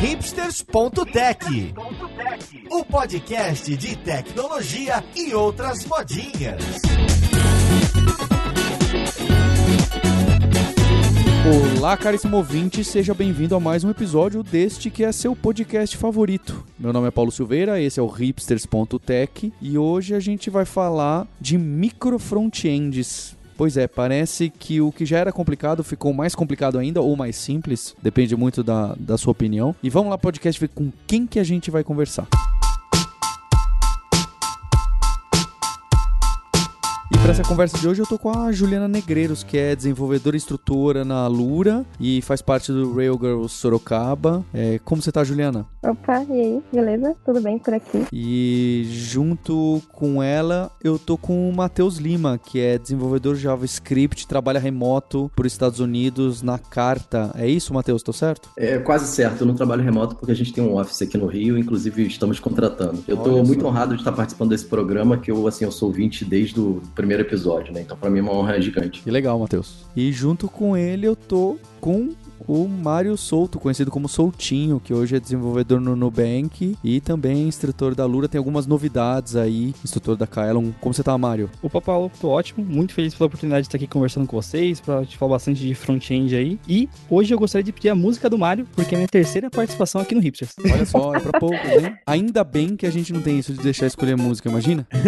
hipsters.tech, o podcast de tecnologia e outras modinhas. Olá, caríssimo ouvinte, seja bem-vindo a mais um episódio deste que é seu podcast favorito. Meu nome é Paulo Silveira, esse é o hipsters.tech e hoje a gente vai falar de micro frontends. Pois é, parece que o que já era complicado ficou mais complicado ainda, ou mais simples, depende muito da, da sua opinião. E vamos lá, podcast, ver com quem que a gente vai conversar. E para essa conversa de hoje eu tô com a Juliana Negreiros, que é desenvolvedora e instrutora na Lura e faz parte do Railgirls Sorocaba. É, como você tá, Juliana? Opa, e aí, beleza? Tudo bem por aqui? E junto com ela eu tô com o Matheus Lima, que é desenvolvedor JavaScript, trabalha remoto por Estados Unidos na Carta. É isso, Matheus? Tô certo? É quase certo. Eu não trabalho remoto porque a gente tem um office aqui no Rio, inclusive estamos contratando. Eu tô Olha muito só. honrado de estar participando desse programa, que eu, assim, eu sou ouvinte desde o primeiro episódio, né? Então, pra mim é uma honra gigante. Que legal, Matheus. E junto com ele eu tô com o Mário Souto, conhecido como Soutinho, que hoje é desenvolvedor no Nubank e também instrutor da Lura. Tem algumas novidades aí, instrutor da Kaelon. Como você tá, Mário? Opa, Paulo, tô ótimo. Muito feliz pela oportunidade de estar aqui conversando com vocês, pra te falar bastante de front-end aí. E hoje eu gostaria de pedir a música do Mario, porque é minha terceira participação aqui no Hipsters. Olha só, é pra poucos, hein? Ainda bem que a gente não tem isso de deixar escolher música, imagina?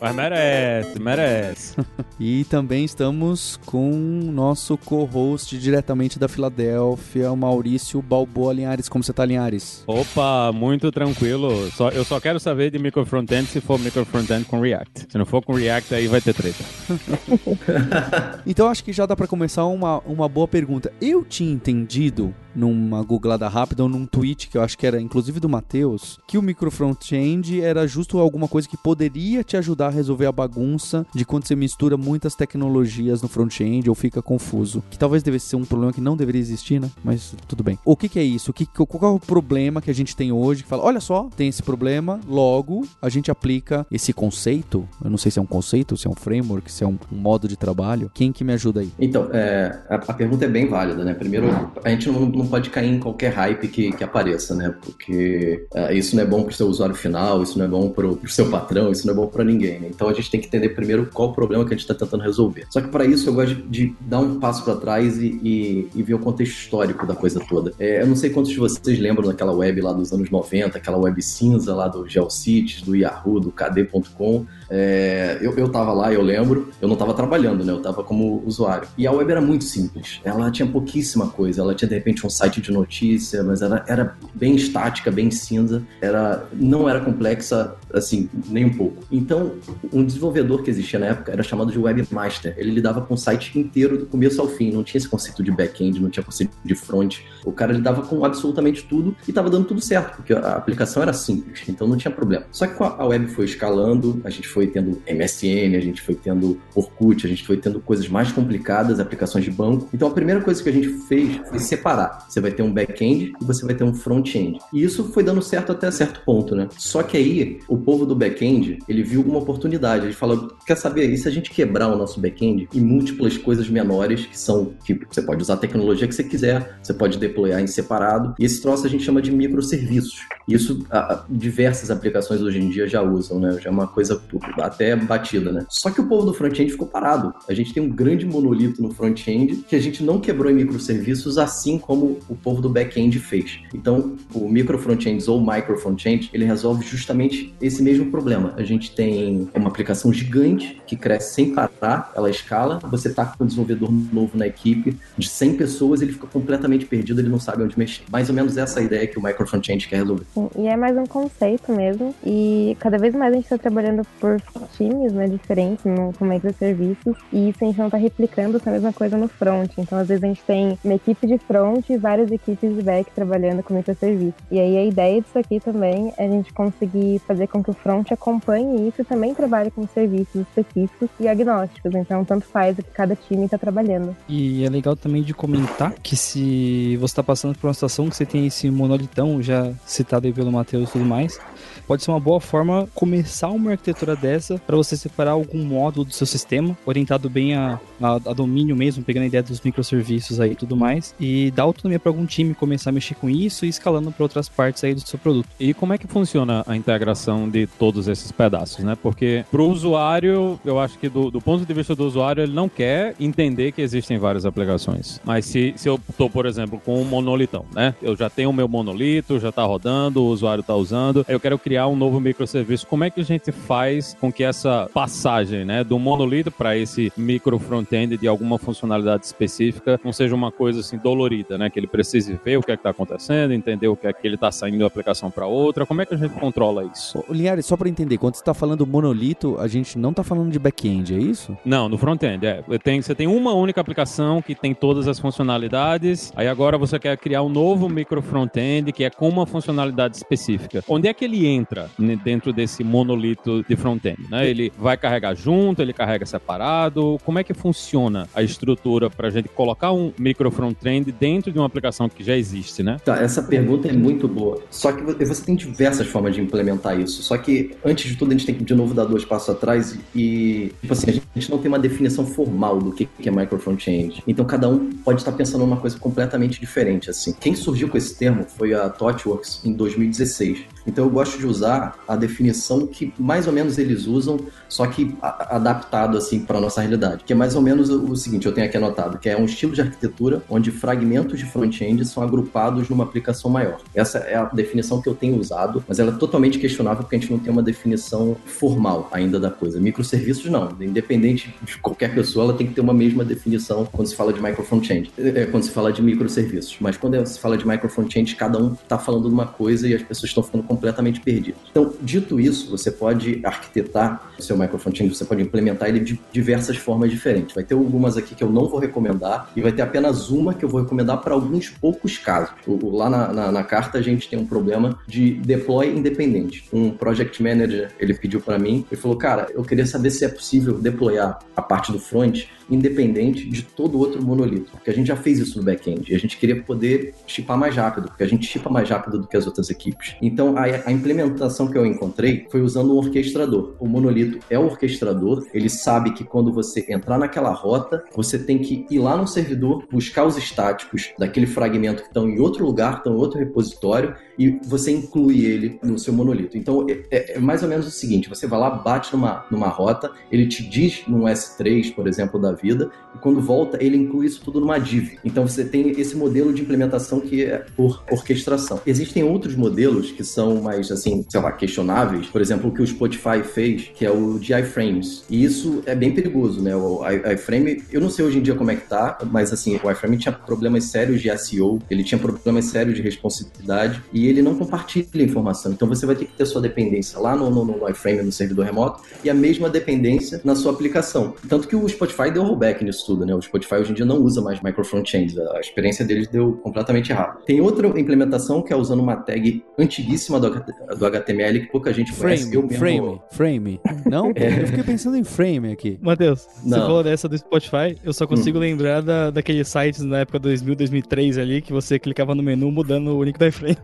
Mas merece, merece. E também estamos com o nosso co-host diretamente da Filadélfia, Maurício Balboa Linhares. Como você tá, Linhares? Opa, muito tranquilo. Só, eu só quero saber de micro frontend se for micro frontend com React. Se não for com React, aí vai ter treta. Então acho que já dá pra começar uma, uma boa pergunta. Eu tinha entendido numa googlada rápida ou num tweet que eu acho que era inclusive do Matheus, que o micro front-end era justo alguma coisa que poderia te ajudar a resolver a bagunça de quando você mistura muitas tecnologias no front-end ou fica confuso. Que talvez devesse ser um problema que não deveria existir, né? Mas tudo bem. O que, que é isso? O que, qual é o problema que a gente tem hoje que fala, olha só, tem esse problema, logo a gente aplica esse conceito, eu não sei se é um conceito, se é um framework, se é um, um modo de trabalho. Quem que me ajuda aí? Então, é, a, a pergunta é bem válida, né? Primeiro, a gente não, não pode cair em qualquer hype que, que apareça, né? Porque é, isso não é bom pro seu usuário final, isso não é bom pro, pro seu patrão, isso não é bom pra ninguém, né? Então a gente tem que entender primeiro qual o problema que a gente tá tentando resolver. Só que para isso eu gosto de, de dar um passo para trás e, e- e ver o contexto histórico da coisa toda. É, eu não sei quantos de vocês lembram daquela web lá dos anos 90, aquela web cinza lá do GeoCities, do Yahoo, do KD.com. É, eu, eu tava lá, eu lembro, eu não tava trabalhando, né? Eu tava como usuário. E a web era muito simples. Ela tinha pouquíssima coisa. Ela tinha, de repente, um site de notícia, mas ela era bem estática, bem cinza. Era, não era complexa, assim, nem um pouco. Então, um desenvolvedor que existia na época era chamado de webmaster. Ele lidava com o site inteiro, do começo ao fim. Não tinha esse conceito de back-end, não tinha conceito de front. O cara lidava com absolutamente tudo e tava dando tudo certo, porque a aplicação era simples, então não tinha problema. Só que a web foi escalando, a gente foi tendo MSN, a gente foi tendo Orkut, a gente foi tendo coisas mais complicadas, aplicações de banco. Então a primeira coisa que a gente fez foi separar. Você vai ter um back-end e você vai ter um front-end. E isso foi dando certo até certo ponto, né? Só que aí, o povo do back-end, ele viu uma oportunidade. Ele falou, quer saber, e se a gente quebrar o nosso back-end em múltiplas coisas menores, que são, que você pode usar a tecnologia que você quiser, você pode deployar em separado, e esse troço a gente chama de microserviços. Isso a- a- diversas aplicações hoje em dia já usam, né? Já é uma coisa até batida, né? Só que o povo do front-end ficou parado. A gente tem um grande monolito no front-end que a gente não quebrou em microserviços, assim como o povo do back-end fez. Então, o micro front-ends ou micro front-end, ele resolve justamente esse mesmo problema. A gente tem uma aplicação gigante que cresce sem parar, ela escala, você tá com um desenvolvedor novo na equipe de 100 pessoas, ele fica completamente perdido, ele não sabe onde mexer. Mais ou menos essa ideia que o micro front-end quer resolver. Sim, E é mais um conceito mesmo. E cada vez mais a gente está trabalhando por times né, diferentes no, com microserviços. E isso a gente não está replicando essa mesma coisa no front. Então, às vezes, a gente tem uma equipe de front e várias equipes de back trabalhando com microserviços. E aí a ideia disso aqui também é a gente conseguir fazer com que o front acompanhe isso e também trabalhe com serviços específicos e agnósticos. Então, tanto faz o que cada time está trabalhando. E é legal também de comentar que se você está passando por uma situação que você tem esse monolitão já citado aí pelo Matheus e tudo mais, pode ser uma boa forma começar uma arquitetura dessa dessa para você separar algum módulo do seu sistema, orientado bem a, a, a domínio mesmo, pegando a ideia dos microserviços aí e tudo mais, e dar autonomia para algum time começar a mexer com isso e escalando para outras partes aí do seu produto. E como é que funciona a integração de todos esses pedaços, né? Porque para o usuário, eu acho que do, do, ponto de vista do usuário, ele não quer entender que existem várias aplicações. Mas se, se eu estou, por exemplo, com um monolitão, né? Eu já tenho o meu monolito, já está rodando, o usuário está usando, eu quero criar um novo microserviço. Como é que a gente faz com que essa passagem, né, do monolito para esse micro front-end de alguma funcionalidade específica não seja uma coisa assim dolorida, né? Que ele precise ver o que é está acontecendo, entender o que é que ele está saindo da aplicação para outra. Como é que a gente controla isso? Ô, Linhares, só para entender, quando você está falando monolito, a gente não está falando de back-end, é isso? Não, no front-end. É. Tem, você tem uma única aplicação que tem todas as funcionalidades. Aí agora você quer criar um novo micro front-end que é com uma funcionalidade específica. Onde é que ele entra dentro desse monolito de front-end? Né? Ele vai carregar junto, ele carrega separado. Como é que funciona a estrutura para a gente colocar um micro front-end dentro de uma aplicação que já existe, né? Tá, essa pergunta é muito boa. Só que você tem diversas formas de implementar isso. Só que, antes de tudo, a gente tem que de novo dar dois passos atrás e, tipo assim, a gente não tem uma definição formal do que é micro front-end. Então, cada um pode estar pensando numa coisa completamente diferente, assim. Quem surgiu com esse termo foi a ThoughtWorks em 2016. Então eu gosto de usar a definição que mais ou menos eles usam, só que adaptado assim para nossa realidade. Que é mais ou menos o, seguinte, eu tenho aqui anotado, que é um estilo de arquitetura onde fragmentos de front-end são agrupados numa aplicação maior. Essa é a definição que eu tenho usado, mas ela é totalmente questionável porque a gente não tem uma definição formal ainda da coisa. Microserviços não, independente de qualquer pessoa, ela tem que ter uma mesma definição quando se fala de micro front-end, é, quando se fala de microserviços. Mas quando se fala de micro front-end, cada um está falando de uma coisa e as pessoas estão ficando completamente perdidos. Então, dito isso, você pode arquitetar o seu microfrontend, você pode implementar ele de diversas formas diferentes. Vai ter algumas aqui que eu não vou recomendar e vai ter apenas uma que eu vou recomendar para alguns poucos casos. Lá na, na, na, carta a gente tem um problema de deploy independente. Um project manager, ele pediu para mim e falou, cara, eu queria saber se é possível deployar a parte do front independente de todo outro monolito. Porque a gente já fez isso no back-end e a gente queria poder chipar mais rápido, porque a gente chipa mais rápido do que as outras equipes. Então, a, a implementação que eu encontrei foi usando um orquestrador. O monolito é o orquestrador, ele sabe que quando você entrar naquela rota, você tem que ir lá no servidor, buscar os estáticos daquele fragmento que estão em outro lugar, estão em outro repositório, e você inclui ele no seu monolito. Então, é, é, é mais ou menos o seguinte: você vai lá, bate numa, numa rota, ele te diz num S3, por exemplo, da vida, e quando volta, ele inclui isso tudo numa div. Então você tem esse modelo de implementação que é por orquestração. Existem outros modelos que são mais, assim, sei lá, questionáveis. Por exemplo, o que o Spotify fez, que é o de iframes. E isso é bem perigoso, né? O iframe, eu não sei hoje em dia como é que tá, mas assim, o iframe tinha problemas sérios de SEO, ele tinha problemas sérios de responsividade e ele não compartilha informação. Então você vai ter que ter sua dependência lá no, no, no iframe, no servidor remoto, e a mesma dependência na sua aplicação. Tanto que o Spotify deu rollback nisso tudo, né? O Spotify hoje em dia não usa mais micro frontends, a experiência deles deu completamente errado. Tem outra implementação que é usando uma tag antiguíssima do, do HTML que pouca gente frame, conhece. Eu mesmo... Frame, frame. Não? É. Eu fiquei pensando em frame aqui. Matheus, você falou dessa do Spotify, eu só consigo hum. lembrar da, daqueles sites na época 2000, 2003 ali, que você clicava no menu mudando o link da iframe.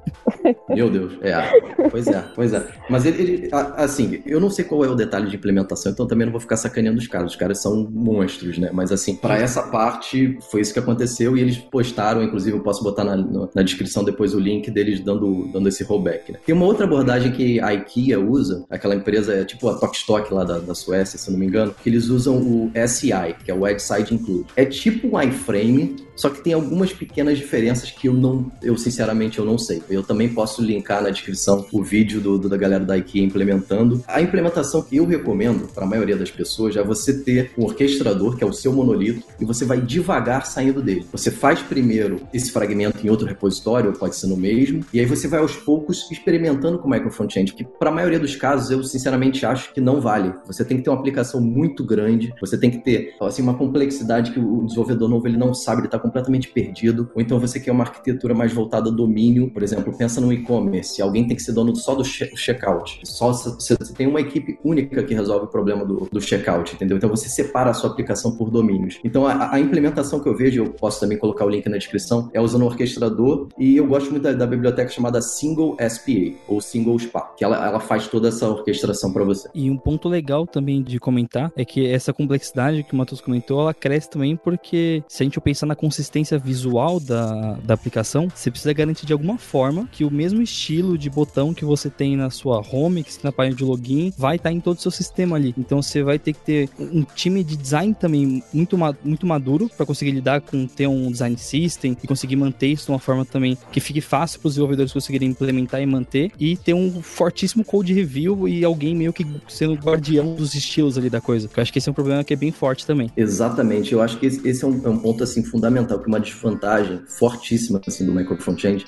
Meu Deus, é. Pois é, pois é. Mas ele, ele, assim, eu não sei qual é o detalhe de implementação, então também não vou ficar sacaneando os caras. Os caras são monstros, né? Mas assim, para essa parte foi isso que aconteceu e eles postaram, inclusive eu posso botar na, na descrição depois o link deles dando, dando esse rollback. Né? Tem uma outra abordagem que a IKEA usa, aquela empresa, é tipo a Tokstok lá da, da Suécia, se não me engano, que eles usam o SI, que é o Side Include. É tipo um iframe, só que tem algumas pequenas diferenças que eu não, eu sinceramente eu não sei. Eu também posso linkar na descrição o vídeo do, do da galera da IKEA implementando. A implementação que eu recomendo para a maioria das pessoas é você ter um orquestrador, que é o seu monolito, e você vai devagar saindo dele. Você faz primeiro esse fragmento em outro repositório, ou pode ser no mesmo, e aí você vai aos poucos experimentando com o micro frontend, que para a maioria dos casos eu sinceramente acho que não vale. Você tem que ter uma aplicação muito grande, você tem que ter assim uma complexidade que o desenvolvedor novo ele não sabe, ele está completamente perdido, ou então você quer uma arquitetura mais voltada a domínio, por exemplo, pensa no e-commerce, alguém tem que ser dono só do che checkout. Só você tem uma equipe única que resolve o problema do, do checkout, entendeu? Então você separa a sua aplicação por domínios. Então a, a, implementação que eu vejo, eu posso também colocar o link na descrição, é usando o orquestrador e eu gosto muito da, da biblioteca chamada Single SPA ou Single SPA, que ela, ela faz toda essa orquestração para você. E um ponto legal também de comentar é que essa complexidade que o Matheus comentou, ela cresce também porque se a gente pensar na consistência visual da, da aplicação, você precisa garantir de alguma forma que o mesmo estilo de botão que você tem na sua home, que na página de login, vai estar tá em todo o seu sistema ali. Então você vai ter que ter um time de design também muito, muito maduro para conseguir lidar com ter um design system e conseguir manter isso de uma forma também que fique fácil para os desenvolvedores conseguirem implementar e manter e ter um fortíssimo code review e alguém meio que sendo guardião dos estilos ali da coisa. Eu acho que esse é um problema que é bem forte também. Exatamente. Eu acho que esse é um, é um ponto assim fundamental, que uma desvantagem fortíssima assim do micro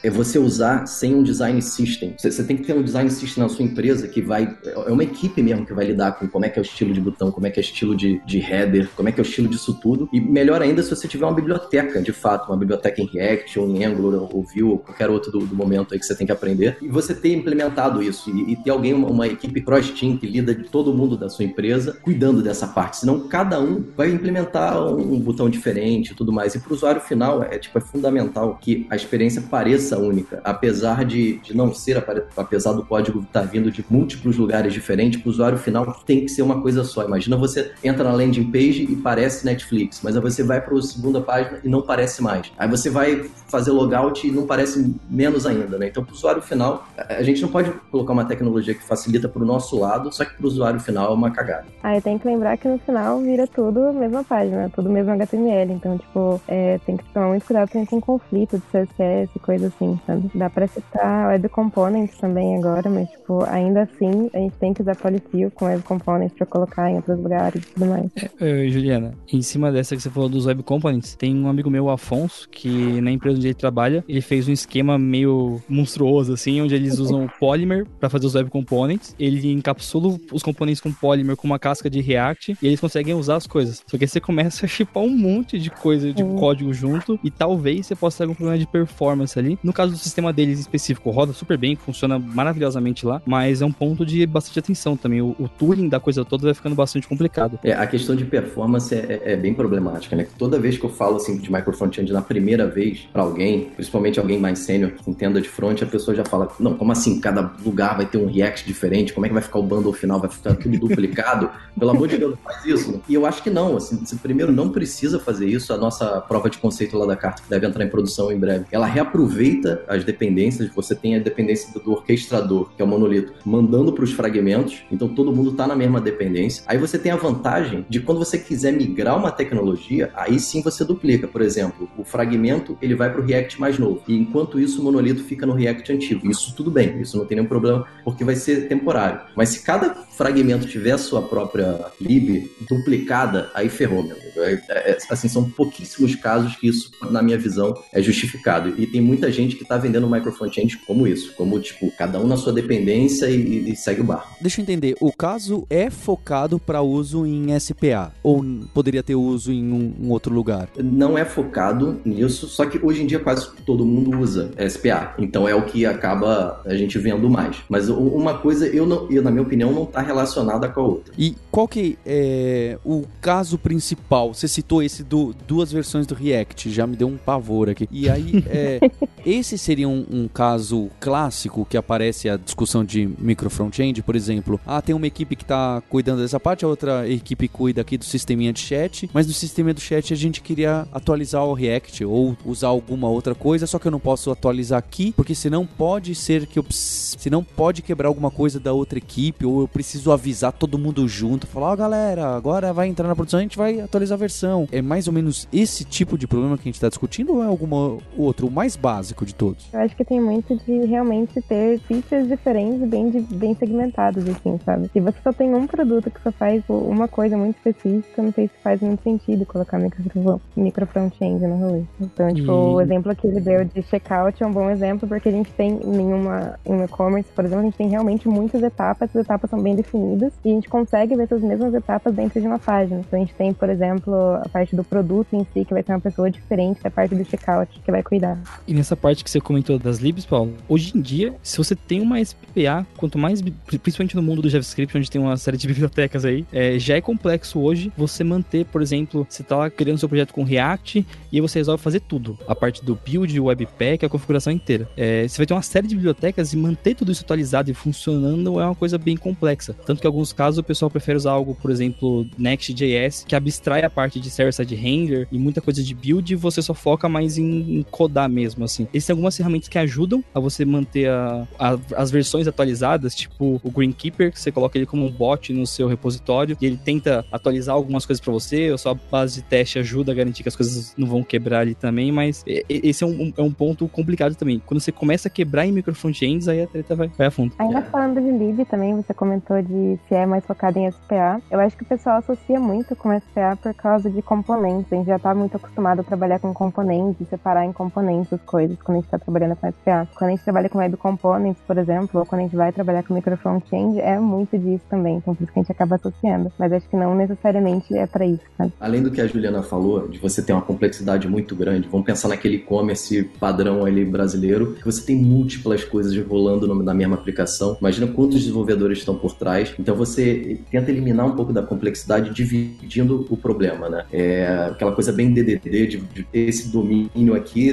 é você usar sem um design system. Você, você tem que ter um design system na sua empresa que vai é uma equipe mesmo que vai lidar com como é que é o estilo de botão, como é que é o estilo de, de header, como é que é o estilo disso tudo. E melhor ainda se você tiver uma biblioteca, de fato, uma biblioteca em React ou em Angular ou Vue ou qualquer outro do, do momento aí que você tem que aprender. E você ter implementado isso e, e ter alguém, uma, uma equipe cross-team que lida de todo mundo da sua empresa, cuidando dessa parte. Senão cada um vai implementar um, um botão diferente e tudo mais. E para o usuário final é tipo é fundamental que a experiência pareça única, apesar de, de não ser, apesar do código estar tá vindo de múltiplos lugares diferentes, para o usuário final tem que ser uma coisa só. Imagina você entra na landing page e parece Netflix, mas aí você vai para a segunda página e não parece mais. Aí você vai fazer logout e não parece menos ainda, né? Então, para o usuário final, a gente não pode colocar uma tecnologia que facilita para o nosso lado, só que para o usuário final é uma cagada. E tem que lembrar que no final vira tudo a mesma página, tudo mesmo HTML. Então, tipo, é, tem que tomar muito cuidado também com conflito de CSS e coisa assim, sabe? Dá para citar Web Components também agora, mas, tipo, ainda assim, a gente tem que usar Polyfill com Web Components para colocar em outros lugares e tudo mais. É, Juliana, em cima dessa que você falou dos Web Components, tem um amigo meu, o Afonso, que na empresa onde ele trabalha, ele fez um esquema meio monstruoso, assim, onde eles usam Polymer para fazer os Web Components. Ele encapsula os componentes com Polymer com uma casca de React e eles conseguem usar as coisas. Só que aí você começa a chipar um monte de coisa de código junto e talvez você possa ter algum problema de performance ali. No caso do sistema deles específico, roda super bem, funciona maravilhosamente lá, mas é um ponto de bastante atenção também. O, o tooling da coisa toda vai ficando bastante complicado. É, a questão de performance é, é, é bem problemática, né? Toda vez que eu falo assim de micro frontend na primeira vez para alguém, principalmente alguém mais sênior que entenda de front, a pessoa já fala: "Não, como assim? Cada lugar vai ter um React diferente? Como é que vai ficar o bundle final? Vai ficar tudo duplicado?" Pelo amor de Deus, faz isso. Né? E eu acho que não, assim, primeiro não precisa fazer isso. A nossa prova de conceito lá da carta que deve entrar em produção em breve, ela reaproveita as dependências. Você tem a dependência do orquestrador, que é o monolito, mandando para os fragmentos. Então todo mundo está na mesma dependência. Aí você tem a vantagem de quando você quiser migrar uma tecnologia, aí sim você duplica. Por exemplo, o fragmento ele vai para o React mais novo. E enquanto isso, o monolito fica no React antigo. Isso tudo bem, isso não tem nenhum problema, porque vai ser temporário. Mas se cada fragmento tiver a sua própria lib duplicada, aí ferrou, meu amigo. É, é, assim, são pouquíssimos casos que isso, na minha visão, é justificado. E tem muita gente que está vendendo micro frontend como isso, como, tipo, cada um na sua dependência e, e segue o barco. Deixa eu entender, o caso é focado para uso em SPA? Ou poderia ter uso em um, um outro lugar? Não é focado nisso, só que hoje em dia quase todo mundo usa SPA. Então é o que acaba a gente vendo mais. Mas uma coisa, eu, não, eu na minha opinião, não está relacionada com a outra. E qual que é o caso principal? Você citou esse do duas versões do React, já me deu um pavor aqui. E aí, é, esse seria um, um, caso clássico que aparece a discussão de micro front-end, por exemplo. Ah, tem uma equipe que está cuidando dessa parte, a outra equipe cuida aqui do sisteminha de chat, mas no sistema do chat a gente queria atualizar o React ou usar alguma outra coisa, só que eu não posso atualizar aqui, porque senão pode ser que eu senão pode quebrar alguma coisa da outra equipe, ou eu preciso avisar todo mundo junto, falar, ó oh, galera, agora vai entrar na produção, a gente vai atualizar a versão. É mais ou menos esse tipo de problema que a gente está discutindo ou é algum outro, o mais básico de todos? Eu acho que tem muito de realmente ter features diferentes, bem, bem segmentados, assim, sabe? Se você só tem um produto que só faz uma coisa muito específica, não sei se faz muito sentido colocar micro, micro front-end no rolê. Então, tipo, e... o exemplo que ele deu de checkout é um bom exemplo, porque a gente tem em uma em e-commerce, por exemplo, a gente tem realmente muitas etapas, as etapas são bem definidas e a gente consegue ver se essas mesmas etapas dentro de uma página. Então a gente tem, por exemplo, a parte do produto em si, que vai ter uma pessoa diferente da parte do checkout, que vai cuidar. E nessa parte que você comentou das libs, Paulo, hoje em dia, se você tem uma SPA, quanto mais, principalmente no mundo do JavaScript, onde tem uma série de bibliotecas aí, é, já é complexo hoje você manter, por exemplo, você tá lá criando seu projeto com React e você resolve fazer tudo. A parte do build, o webpack, a configuração inteira. É, você vai ter uma série de bibliotecas e manter tudo isso atualizado e funcionando é uma coisa bem complexa. Tanto que em alguns casos o pessoal prefere usar algo, por exemplo, Next.js, que abstrai a parte de server-side render e muita coisa de build e você só foca mais em, em codar mesmo, assim. Existem algumas ferramentas que ajudam a você manter a, a, as versões atualizadas, tipo o Greenkeeper, que você coloca ele como um bot no seu repositório e ele tenta atualizar algumas coisas para você, ou sua base de teste ajuda a garantir que as coisas não vão quebrar ali também, mas esse é um, é um ponto complicado também. Quando você começa a quebrar em microfrontends, aí a treta vai, vai a fundo. Ainda falando de lib também, você comentou de se é mais focado em SPA. Eu acho que o pessoal associa muito com SPA por causa de componentes. A gente já tá muito acostumado a trabalhar com componentes, separar em componentes as coisas quando a gente tá trabalhando com SPA. Quando a gente trabalha com web components, por exemplo, ou quando a gente vai trabalhar com microfrontend, é muito disso também. Então por isso que a gente acaba associando. Mas acho que não necessariamente é para isso. Sabe? Além do que a Juliana falou, de você ter uma complexidade muito grande, vamos pensar naquele e-commerce padrão ali brasileiro, que você tem múltiplas coisas rolando na mesma aplicação. Imagina quantos desenvolvedores estão por trás. Então você tenta eliminar um pouco da complexidade dividindo o problema, né? É aquela coisa bem DDD de, de esse domínio aqui,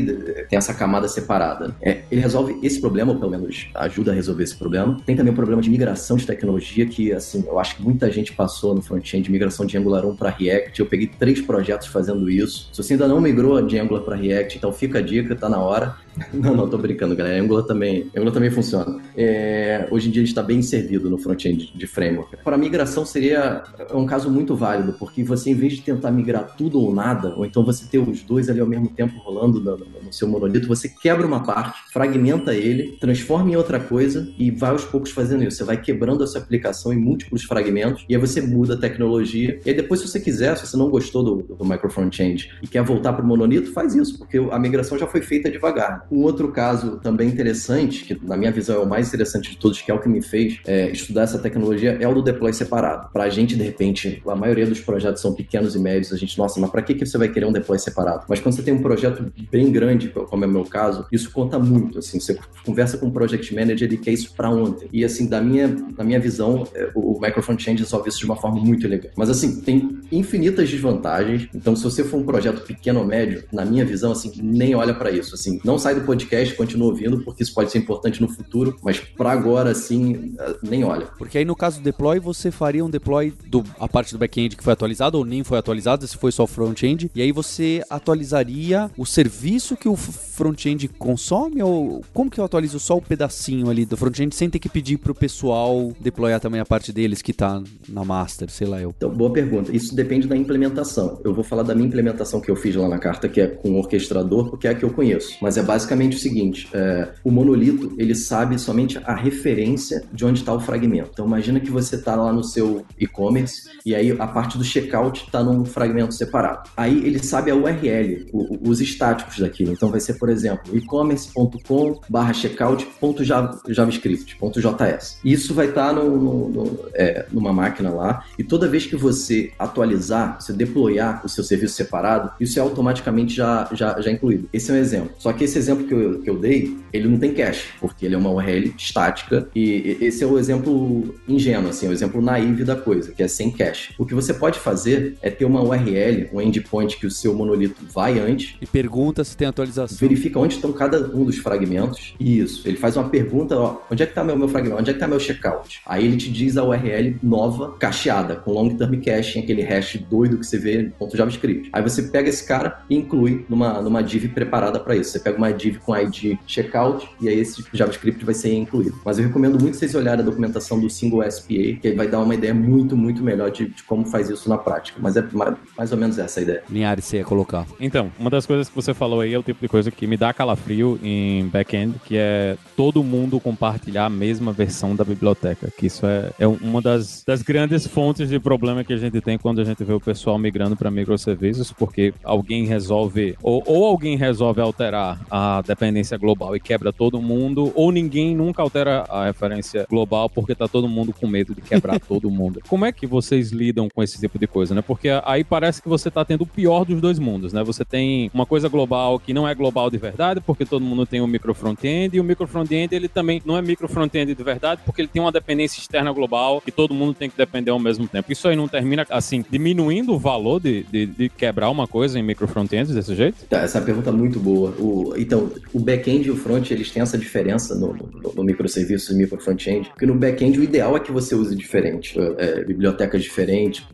tem essa camada separada. É, ele resolve esse problema, ou pelo menos ajuda a resolver esse problema. Tem também o problema de migração de tecnologia, que assim, eu acho que muita gente passou no front-end, migração de Angular 1 para React. Eu peguei três projetos fazendo isso. Se você ainda não migrou de Angular para React, então fica a dica, tá na hora. Não, não, tô brincando, galera. Angular também, Angular também funciona. É, hoje em dia a gente está bem servido no front-end de framework. Para migração seria um caso muito válido, porque você, em vez de tentar migrar tudo ou nada, ou então você ter os dois ali ao mesmo tempo rolando no, no seu monolito, você quebra uma parte, fragmenta ele, transforma em outra coisa e vai aos poucos fazendo isso. Você vai quebrando a sua aplicação em múltiplos fragmentos e aí você muda a tecnologia. E aí depois, se você quiser, se você não gostou do, do micro front-end e quer voltar para o monolito, faz isso, porque a migração já foi feita devagar. Um outro caso também interessante, que na minha visão é o mais interessante de todos, que é o que me fez é, estudar essa tecnologia, é o do deploy separado. Para a gente, de repente, a maioria dos projetos são pequenos e médios, a gente, nossa, mas para que, que você vai querer um deploy separado? Mas quando você tem um projeto bem grande, como é o meu caso, isso conta muito. Assim, você conversa com o project manager, ele quer isso para ontem. E assim, da minha, da minha visão, é, o, o Microfrontend resolve isso de uma forma muito legal. Mas assim, tem infinitas desvantagens. Então, se você for um projeto pequeno ou médio, na minha visão, assim, nem olha para isso. Assim, não sai do podcast, continua ouvindo, porque isso pode ser importante no futuro, mas para agora, assim, nem olha. Porque aí no caso do deploy, você faria um deploy do a parte do back-end que foi atualizada ou nem foi atualizada, se foi só front-end, e aí você atualizaria o serviço que o front-end consome ou como que eu atualizo só o pedacinho ali do front-end sem ter que pedir pro pessoal deployar também a parte deles que tá na master, sei lá eu. Então, boa pergunta. Isso depende da implementação. Eu vou falar da minha implementação que eu fiz lá na carta, que é com o orquestrador, porque é a que eu conheço. Mas é basicamente o seguinte, é, o monolito, ele sabe somente a referência de onde está o fragmento. Então, imagina que você está lá no seu e-commerce e aí a parte do checkout está num fragmento separado. Aí ele sabe a URL, o, os estáticos daquilo. Então, vai ser, por exemplo, e-commerce.com barra checkout.javascript.js. Isso vai estar tá no, no, no, é, numa máquina lá e toda vez que você atualizar, você deployar o seu serviço separado, isso é automaticamente já, já, já incluído. Esse é um exemplo. Só que esse exemplo que eu, que eu dei, ele não tem cache, porque ele é uma URL estática e esse é o exemplo ingênuo, assim, o exemplo naive da coisa, que é sem cache. O que você pode fazer é ter uma URL, um endpoint que o seu monolito vai antes. E pergunta se tem atualização. Verifica onde estão cada um dos fragmentos. Isso. Ele faz uma pergunta, ó, onde é que está meu, meu fragmento? Onde é que está meu checkout? Aí ele te diz a URL nova, cacheada, com long term caching, aquele hash doido que você vê no JavaScript. Aí você pega esse cara e inclui numa, numa div preparada para isso. Você pega uma div com ID checkout e aí esse JavaScript vai ser incluído. Mas eu recomendo muito vocês olharem a documentação do single SPA, que vai dar uma ideia muito, muito melhor de, de como faz isso na prática. Mas é mais, mais ou menos essa a ideia. Linhares, você ia colocar. Então, uma das coisas que você falou aí é o tipo de coisa que me dá calafrio em back-end, que é todo mundo compartilhar a mesma versão da biblioteca. Que isso é, é uma das, das grandes fontes de problema que a gente tem quando a gente vê o pessoal migrando para microserviços, porque alguém resolve, ou, ou alguém resolve alterar a dependência global e quebra todo mundo, ou ninguém nunca altera a referência global porque tá todo mundo com medo de quebrar todo mundo. Segunda. Como é que vocês lidam com esse tipo de coisa, né? Porque aí parece que você tá tendo o pior dos dois mundos, né? Você tem uma coisa global que não é global de verdade, porque todo mundo tem um micro front-end, e o micro front-end ele também não é micro front-end de verdade, porque ele tem uma dependência externa global que todo mundo tem que depender ao mesmo tempo. Isso aí não termina, assim, diminuindo o valor de, de, de quebrar uma coisa em micro front-ends desse jeito? Tá, essa é pergunta muito boa. O, então, o back-end e o front, eles têm essa diferença no, no, no microserviço e micro front-end, porque no back-end o ideal é que você use diferente, é, bibliotecas diferentes,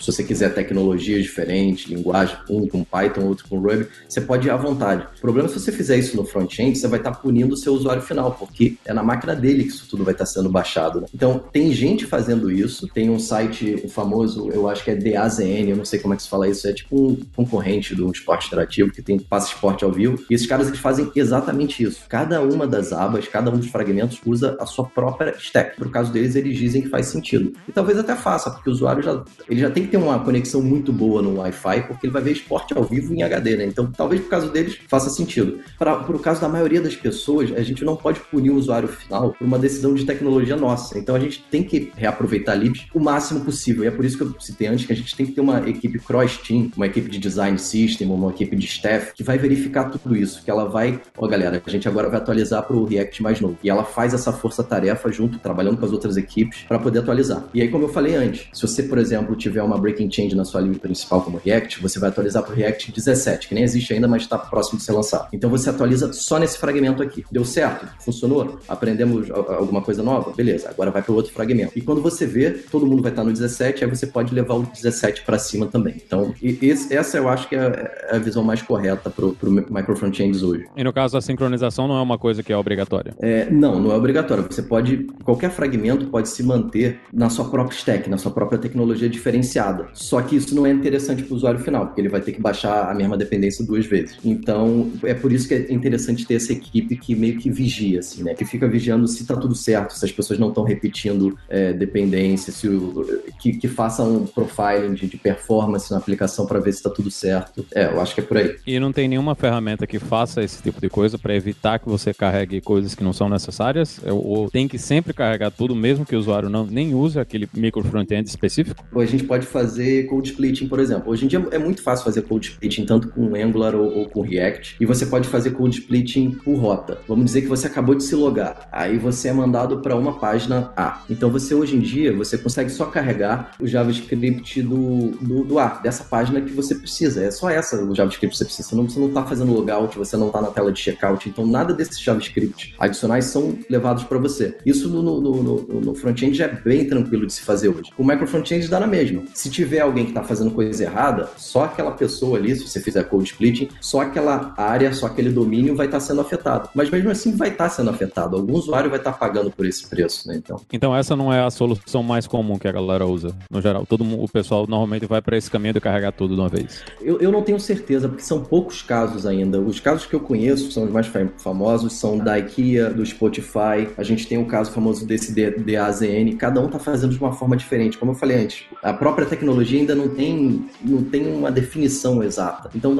se você quiser tecnologias diferentes, linguagem, um com Python, outro com Ruby, você pode ir à vontade. O problema é se você fizer isso no front-end, você vai estar punindo o seu usuário final, porque é na máquina dele que isso tudo vai estar sendo baixado. Né? Então, tem gente fazendo isso, tem um site famoso, eu acho que é DAZN, eu não sei como é que se fala isso, é tipo um concorrente do esporte interativo que tem passa esporte ao vivo, e esses caras eles fazem exatamente isso. Cada uma das abas, cada um dos fragmentos usa a sua própria stack. No caso deles, eles dizem que faz sentido. E talvez até faça, porque o usuário já, ele já tem que ter uma conexão muito boa no Wi-Fi, porque ele vai ver esporte ao vivo em HD, né? Então, talvez por caso deles faça sentido. Para o caso da maioria das pessoas, a gente não pode punir o usuário final por uma decisão de tecnologia nossa. Então, a gente tem que reaproveitar libs o máximo possível. E é por isso que eu citei antes que a gente tem que ter uma equipe cross-team, uma equipe de design system, uma equipe de staff, que vai verificar tudo isso, que ela vai, ó oh, galera, a gente agora vai atualizar para o React mais novo. E ela faz essa força-tarefa junto, trabalhando com as outras equipes, para poder atualizar. E aí, como eu falei antes, se você, por exemplo, tiver uma breaking change na sua lib principal como React, você vai atualizar para o React 17, que nem existe ainda, mas está próximo de ser lançado. Então você atualiza só nesse fragmento aqui. Deu certo? Funcionou? Aprendemos alguma coisa nova? Beleza, agora vai para o outro fragmento. E quando você vê, todo mundo vai estar no 17, aí você pode levar o 17 para cima também. Então, esse, essa eu acho que é, é a visão mais correta para o micro frontends hoje. E no caso, a sincronização não é uma coisa que é obrigatória? É, não, não é obrigatória. Você pode, qualquer fragmento pode se manter na sua própria stack, na sua própria tecnologia diferenciada. Só que isso não é interessante para o usuário final, porque ele vai ter que baixar a mesma dependência duas vezes. Então, é por isso que é interessante ter essa equipe que meio que vigia, assim, né? Que fica vigiando se está tudo certo, se as pessoas não estão repetindo é, dependência, se o, que, que façam um profiling de, de performance na aplicação para ver se está tudo certo. É, eu acho que é por aí. E não tem nenhuma ferramenta que faça esse tipo de coisa para evitar que você carregue coisas que não são necessárias? Ou tem que sempre carregar tudo, mesmo que o usuário não nem use aquele micro front-end específico? A gente pode fazer code splitting, por exemplo. Hoje em dia é muito fácil fazer code splitting tanto com Angular ou, ou com React, e você pode fazer code splitting por rota. Vamos dizer que você acabou de se logar, aí você é mandado para uma página A. Então você hoje em dia você consegue só carregar o JavaScript do, do, do A, dessa página que você precisa. É só essa o JavaScript que você precisa. Você não, você não tá fazendo logout, você não tá na tela de checkout, então nada desses JavaScript adicionais são levados para você. Isso no, no, no, no front-end já é bem tranquilo de se fazer hoje. O micro front-end dá na mesma. Se tiver alguém que está fazendo coisa errada, só aquela pessoa ali, se você fizer code splitting, só aquela área, só aquele domínio vai estar tá sendo afetado. Mas mesmo assim vai estar tá sendo afetado. Algum usuário vai estar tá pagando por esse preço, né? Então. Então essa não é a solução mais comum que a galera usa, no geral. Todo mundo, o pessoal normalmente vai para esse caminho de carregar tudo de uma vez. Eu, eu não tenho certeza, porque são poucos casos ainda. Os casos que eu conheço são os mais famosos, são da IKEA, do Spotify. A gente tem o caso famoso desse DAZN. Cada um está fazendo de uma forma diferente. Como eu falei antes, a própria tecnologia ainda não tem, não tem uma definição exata. Então,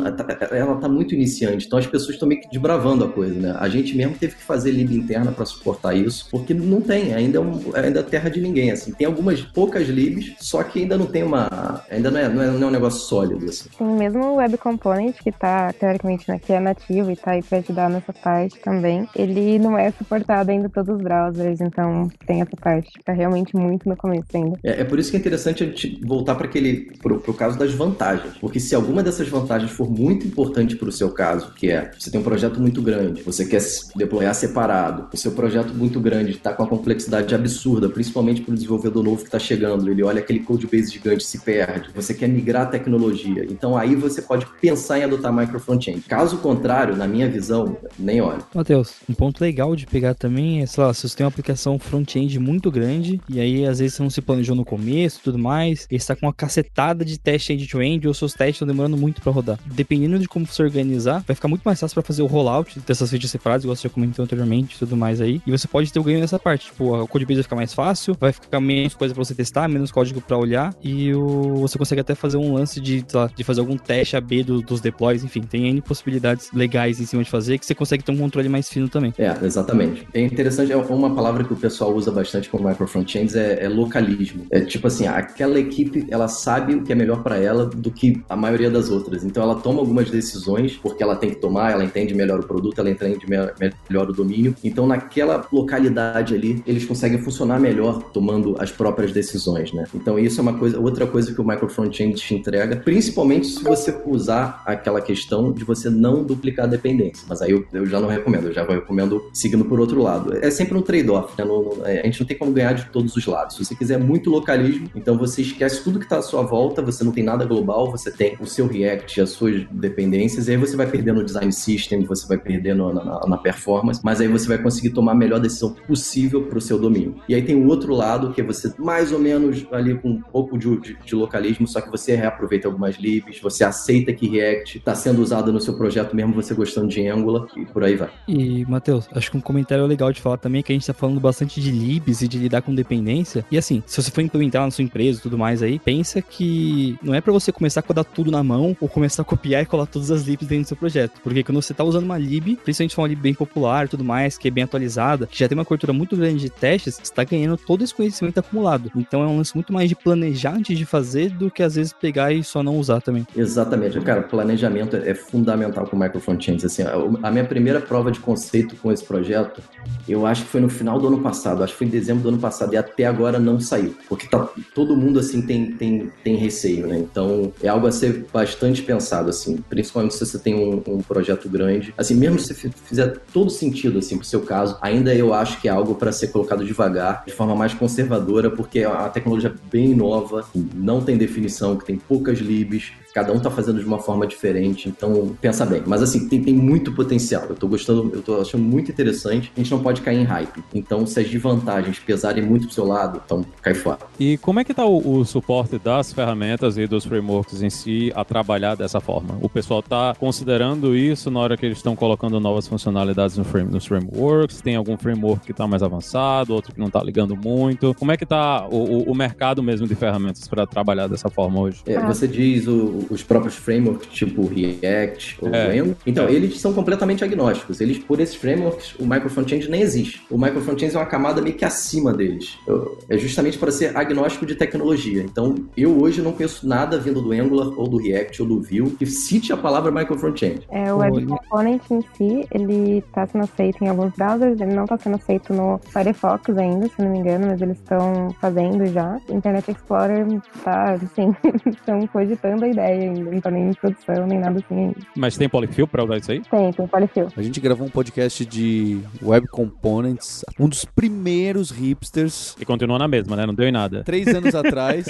ela está muito iniciante. Então, as pessoas estão meio que desbravando a coisa, né? A gente mesmo teve que fazer lib interna para suportar isso, porque não tem, ainda é, um, ainda é terra de ninguém, assim. Tem algumas poucas libs, só que ainda não tem uma... Ainda não é, não é, não é um negócio sólido, assim. Sim, mesmo o Web Component, que está teoricamente, né, que é nativo e está aí para ajudar nessa parte também, ele não é suportado ainda todos os browsers, então tem essa parte. Está realmente muito no começo ainda. É, é por isso que é interessante a gente voltar para aquele pro, pro caso das vantagens, porque se alguma dessas vantagens for muito importante para o seu caso, que é você tem um projeto muito grande, você quer deployar separado, o seu projeto muito grande está com uma complexidade absurda, principalmente para o desenvolvedor novo que está chegando, ele olha aquele code base gigante e se perde, você quer migrar a tecnologia, então aí você pode pensar em adotar micro front-end. Caso contrário, na minha visão, nem olha. Matheus, um ponto legal de pegar também é, sei lá, se você tem uma aplicação front-end muito grande e aí às vezes você não se planejou no começo tudo mais, e está com uma cacetada de teste end-to-end ou seus testes estão demorando muito para rodar. Dependendo de como você organizar, vai ficar muito mais fácil para fazer o rollout dessas features separadas, igual você já comentou anteriormente tudo mais aí. E você pode ter o ganho nessa parte. Tipo, a codebase vai ficar mais fácil, vai ficar menos coisa para você testar, menos código para olhar e o... você consegue até fazer um lance de, lá, de fazer algum teste AB do, dos deploys, enfim, tem N possibilidades legais em cima de fazer que você consegue ter um controle mais fino também. É, exatamente. É interessante, é uma palavra que o pessoal usa bastante com micro frontends é, é localismo. É tipo assim, aquela equipe, ela sabe o que é melhor para ela do que a maioria das outras. Então ela toma algumas decisões porque ela tem que tomar, ela entende melhor o produto, ela entende melhor o domínio. Então naquela localidade ali, eles conseguem funcionar melhor tomando as próprias decisões, né? Então isso é uma coisa, outra coisa que o Micro Frontend te entrega, principalmente se você usar aquela questão de você não duplicar a dependência. Mas aí eu, eu já não recomendo, eu já recomendo seguindo por outro lado. É sempre um trade-off, né? É, a gente não tem como ganhar de todos os lados. Se você quiser muito localismo, então você esquece tudo que está à sua volta, você não tem nada global, você tem o seu React, as suas dependências, e aí você vai perdendo o design system, você vai perdendo na, na, na performance, mas aí você vai conseguir tomar a melhor decisão possível para o seu domínio. E aí tem o outro lado, que é você mais ou menos ali com um pouco de, de, de localismo, só que você reaproveita algumas libs, você aceita que React está sendo usado no seu projeto, mesmo você gostando de Angular, e por aí vai. E, Matheus, acho que um comentário legal de falar também é que a gente está falando bastante de libs e de lidar com dependência. E assim, se você for implementar na sua empresa e tudo mais aí, pensa que não é para você começar a codar tudo na mão ou começar a copiar e colar todas as libs dentro do seu projeto. Porque quando você está usando uma lib, principalmente uma lib bem popular e tudo mais, que é bem atualizada, que já tem uma cobertura muito grande de testes, você está ganhando todo esse conhecimento acumulado. Então é um lance muito mais de planejar antes de fazer do que às vezes pegar e só não usar também. Exatamente. Cara, planejamento é fundamental com o Micro Frontends. Assim, a minha primeira prova de conceito com esse projeto, eu acho que foi no final do ano passado, acho que foi em dezembro do ano passado, e até agora não saiu. Porque tá, todo mundo assim tem, tem, tem receio, né? Então é algo a ser bastante pensado, assim, principalmente se você tem um, um projeto grande. Assim, mesmo se fizer todo sentido, assim, pro seu caso, ainda eu acho que é algo para ser colocado devagar, de forma mais conservadora, porque é uma tecnologia bem nova, não tem definição, que tem poucas libs, cada um tá fazendo de uma forma diferente, então pensa bem. Mas assim, tem, tem muito potencial. Eu tô gostando, eu tô achando muito interessante. A gente não pode cair em hype. Então, se as desvantagens pesarem muito pro seu lado, então cai fora. E como é que tá o, o suporte das ferramentas e dos frameworks em si a trabalhar dessa forma? O pessoal tá considerando isso na hora que eles estão colocando novas funcionalidades no frame, nos frameworks? Tem algum framework que tá mais avançado, outro que não tá ligando muito? Como é que tá o, o mercado mesmo de ferramentas para trabalhar dessa forma hoje? É, você diz o, os próprios frameworks, tipo React ou é. Angular. Então, eles são completamente agnósticos. Eles, por esses frameworks, o Micro Frontend nem existe. O Micro Frontend é uma camada meio que acima deles. É justamente para ser agnóstico de tecnologia. Então, eu hoje não conheço nada vindo do Angular ou do React ou do Vue que cite a palavra Micro Frontend. É, o Web Component em si, ele está sendo aceito em alguns browsers, ele não está sendo aceito no Firefox ainda, se não me engano, mas eles estão fazendo já. Internet Explorer tá, assim, estão cogitando a ideia ainda, não tá nem em produção, nem nada assim ainda. Mas tem Polyfill pra usar isso aí? Tem, tem Polyfill. A gente gravou um podcast de Web Components, um dos primeiros hipsters. E continua na mesma, né? Não deu em nada. Três anos atrás.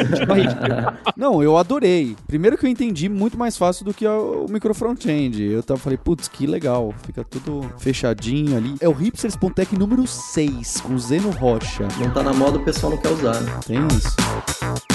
não, eu adorei. Primeiro que eu entendi muito mais fácil do que o micro front-end. Eu tava, falei, putz, que legal. Fica tudo fechadinho ali. É o hipsters.tech número 6, com Zeno Rocha. Não tá na moda, o pessoal não quer usar. Né? Tem isso.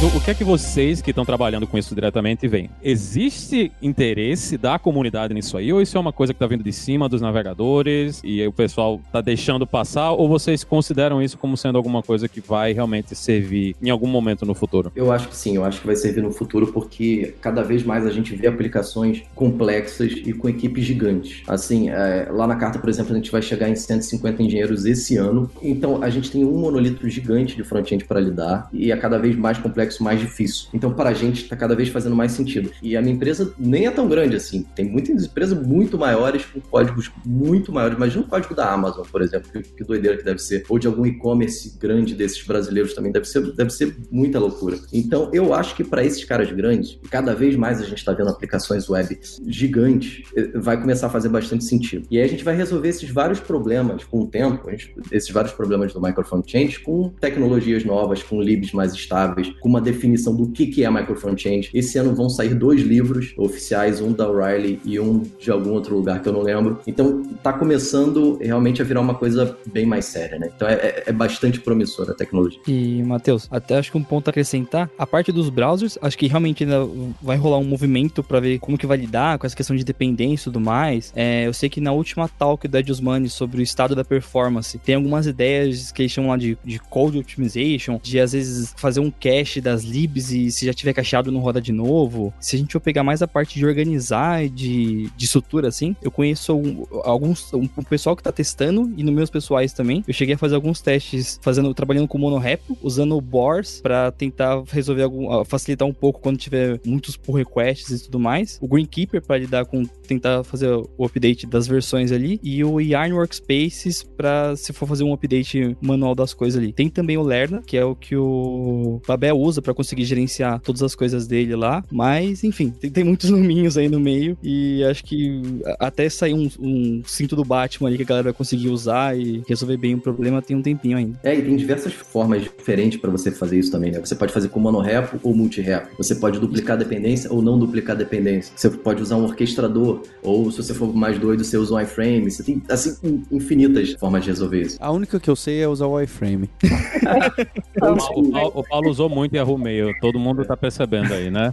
Mas o, o, que é que vocês que estão trabalhando com isso diretamente veem? Existe interesse da comunidade nisso aí? Ou isso é uma coisa que está vindo de cima dos navegadores e o pessoal está deixando passar? Ou vocês consideram isso como sendo alguma coisa que vai realmente servir em algum momento no futuro? Eu acho que sim, eu acho que vai servir no futuro porque cada vez mais a gente vê aplicações complexas e com equipes gigantes. Assim, é, lá na carta, por exemplo, a gente vai chegar em 150 engenheiros esse ano. Então a gente tem um monolito gigante de front-end para lidar e é cada vez mais complexo, mais difícil. Então, para a gente, está cada vez fazendo mais sentido. E a minha empresa nem é tão grande assim. Tem muitas empresas muito maiores, com códigos muito maiores. Imagina o código da Amazon, por exemplo, que, que doideira que deve ser. Ou de algum e-commerce grande desses brasileiros também. Deve ser, deve ser muita loucura. Então, eu acho que para esses caras grandes, cada vez mais a gente está vendo aplicações web gigantes, eh, vai começar a fazer bastante sentido. E aí a gente vai resolver esses vários problemas com o tempo, esses vários problemas do microfront change com tecnologias novas, com libs mais estáveis, com uma definição do que, que é micro front-end. Esse ano vão sair dois livros oficiais, um da O'Reilly e um de algum outro lugar que eu não lembro. Então, tá começando realmente a virar uma coisa bem mais séria, né? Então, é, é, é bastante promissora a tecnologia. E, Matheus, até acho que um ponto a acrescentar, a parte dos browsers, acho que realmente ainda vai rolar um movimento para ver como que vai lidar com essa questão de dependência e tudo mais. É, eu sei que na última talk da Ed Osmani sobre o estado da performance, tem algumas ideias que eles chamam lá de, de code optimization, de às vezes fazer um cache das libs e se já tiver cacheado não roda de novo. Se a gente for pegar mais a parte de organizar e de, de estrutura assim, eu conheço um, alguns um, um pessoal que tá testando e no meus pessoais também. Eu cheguei a fazer alguns testes fazendo trabalhando com monorepo, usando o Bors para tentar resolver algum facilitar um pouco quando tiver muitos pull requests e tudo mais. O Greenkeeper para lidar com tentar fazer o update das versões ali e o Yarn Workspaces para se for fazer um update manual das coisas ali. Tem também o Lerna, que é o que o Babel usa para conseguir gerenciar todas as coisas dele lá, mas enfim, tem, tem muitos nominhos aí no meio e acho que até sair um, um, cinto do Batman ali que a galera vai conseguir usar e resolver bem o problema tem um tempinho ainda. É, e tem diversas formas diferentes para você fazer isso também, né? Você pode fazer com monorepo ou multirepo. Você pode duplicar a dependência ou não duplicar a dependência. Você pode usar um orquestrador ou se você for mais doido, você usa um iframe. Você tem, assim, infinitas formas de resolver isso. A única que eu sei é usar o iframe. o, Paulo, o Paulo usou muito Mail. Todo mundo tá percebendo aí, né?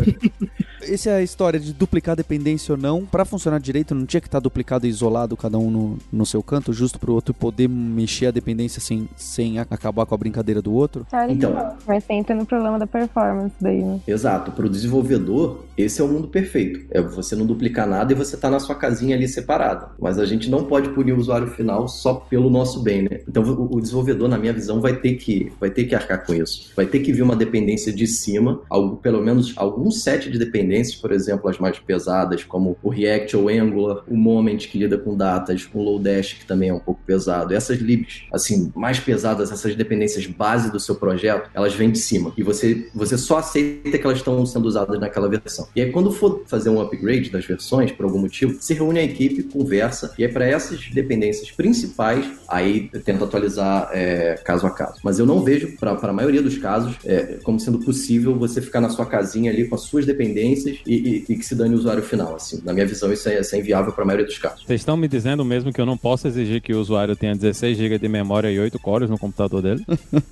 Essa é a história de duplicar dependência ou não. Para funcionar direito, não tinha que estar tá duplicado e isolado, cada um no, no seu canto, justo para o outro poder mexer a dependência sem, sem acabar com a brincadeira do outro? Então, mas entra no problema da performance daí, né? Exato. Para o desenvolvedor, esse é o mundo perfeito. É você não duplicar nada e você tá na sua casinha ali separada. Mas a gente não pode punir o usuário final só pelo nosso bem, né? Então o desenvolvedor, na minha visão, vai ter que, vai ter que arcar com isso. Vai ter que vir uma dependência de cima, pelo menos algum set de dependências, por exemplo, as mais pesadas, como o React ou Angular, o Moment, que lida com datas, o Lodash, que também é um pouco pesado. Essas libs, assim, mais pesadas, essas dependências base do seu projeto, elas vêm de cima. E você, você só aceita que elas estão sendo usadas naquela versão. E aí, quando for fazer um upgrade das versões, por algum motivo, se reúne a equipe, conversa, e é para essas dependências principais, aí tenta atualizar é, caso a caso. Mas eu não vejo, para a maioria dos casos, é, como sendo possível você ficar na sua casinha ali com as suas dependências e, e, e que se dane o usuário final. Assim, na minha visão, isso é, isso é inviável para a maioria dos casos. Vocês estão me dizendo mesmo que eu não posso exigir que o usuário tenha 16 GB de memória e 8 cores no computador dele?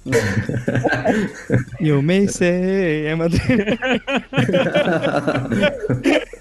eu me sei, é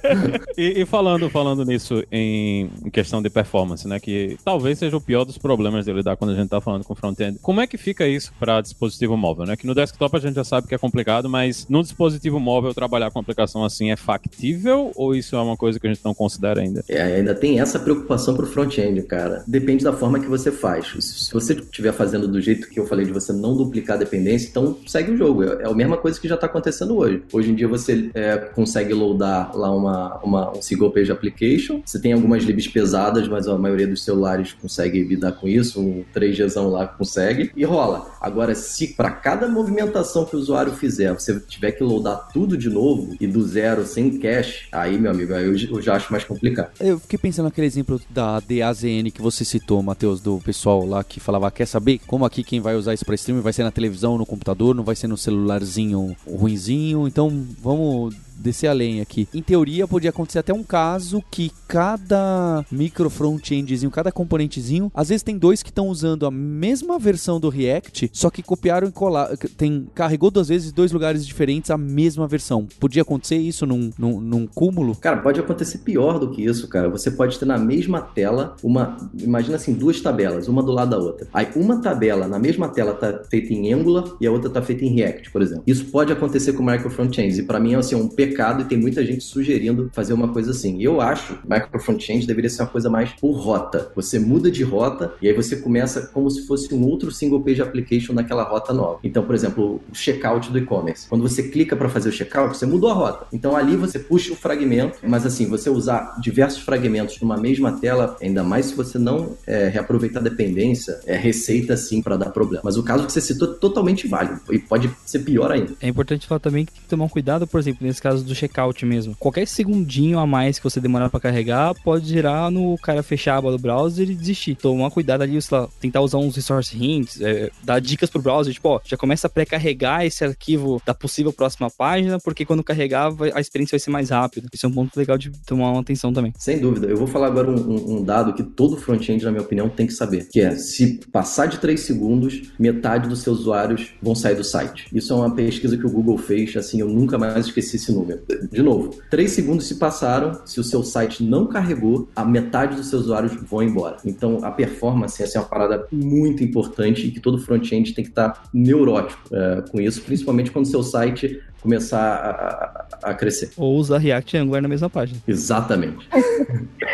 e, e, falando, falando nisso em questão de performance, né? Que talvez seja o pior dos problemas de lidar quando a gente tá falando com front-end. Como é que fica isso para dispositivo móvel, né? Que no desktop a gente já sabe que é complicado, mas no dispositivo móvel trabalhar com aplicação assim é factível ou isso é uma coisa que a gente não considera ainda? É, ainda tem essa preocupação pro front-end, cara. Depende da forma que você faz. Se você estiver fazendo do jeito que eu falei de você não duplicar a dependência, então segue o jogo. É, é a mesma coisa que já tá acontecendo hoje. Hoje em dia você é, consegue loadar lá uma, uma, um single page application. Você tem algumas libs pesadas, mas a maioria dos celulares consegue lidar com isso. Um 3Gzão lá consegue e rola. Agora, se para cada movimentação que o usuário fizer, você tiver que loadar tudo de novo e do zero, sem cache, aí, meu amigo, aí eu, eu já acho mais complicado. Eu fiquei pensando naquele exemplo da DAZN que você citou, Matheus, do pessoal lá que falava, quer saber como aqui quem vai usar isso para streaming vai ser na televisão, no computador, não vai ser no celularzinho ruinzinho, então vamos descer além aqui. Em teoria, podia acontecer até um caso que cada micro front-endzinho, cada componentezinho, às vezes tem dois que estão usando a mesma versão do React, só que copiaram e colaram. Tem, carregou duas vezes dois lugares diferentes a mesma versão. Podia acontecer isso num, num, num cúmulo? Cara, pode acontecer pior do que isso, cara. Você pode ter na mesma tela uma. Imagina assim, duas tabelas, uma do lado da outra. Aí uma tabela na mesma tela tá feita em Angular e a outra tá feita em React, por exemplo. Isso pode acontecer com micro front-ends. E para mim é assim, um pecado mercado e tem muita gente sugerindo fazer uma coisa assim. Eu acho que micro front-end deveria ser uma coisa mais por rota. Você muda de rota e aí você começa como se fosse um outro single page application naquela rota nova. Então, por exemplo, o checkout do e-commerce. Quando você clica para fazer o checkout, você mudou a rota. Então ali você puxa o fragmento, mas assim, você usar diversos fragmentos numa mesma tela, ainda mais se você não é, reaproveitar dependência, é receita sim para dar problema. Mas o caso que você citou é totalmente válido e pode ser pior ainda. É importante falar também que tem que tomar um cuidado, por exemplo, nesse caso caso do checkout mesmo. Qualquer segundinho a mais que você demorar para carregar pode gerar no cara fechar a aba do browser e desistir. Tomar cuidado ali, sei lá, tentar usar uns resource hints, é, dar dicas pro browser, tipo, ó, já começa a pré-carregar esse arquivo da possível próxima página, porque quando carregar a experiência vai ser mais rápida. Isso é um ponto legal de tomar uma atenção também. Sem dúvida. Eu vou falar agora um, um, um dado que todo front-end, na minha opinião, tem que saber, que é se passar de 3 segundos, metade dos seus usuários vão sair do site. Isso é uma pesquisa que o Google fez, assim, eu nunca mais esqueci esse número. De novo, 3 segundos se passaram, se o seu site não carregou, a metade dos seus usuários vão embora. Então, a performance essa é uma parada muito importante e que todo front-end tem que estar neurótico é, com isso, principalmente quando o seu site começar a, a, a, crescer. Ou usar React e Angular na mesma página. Exatamente.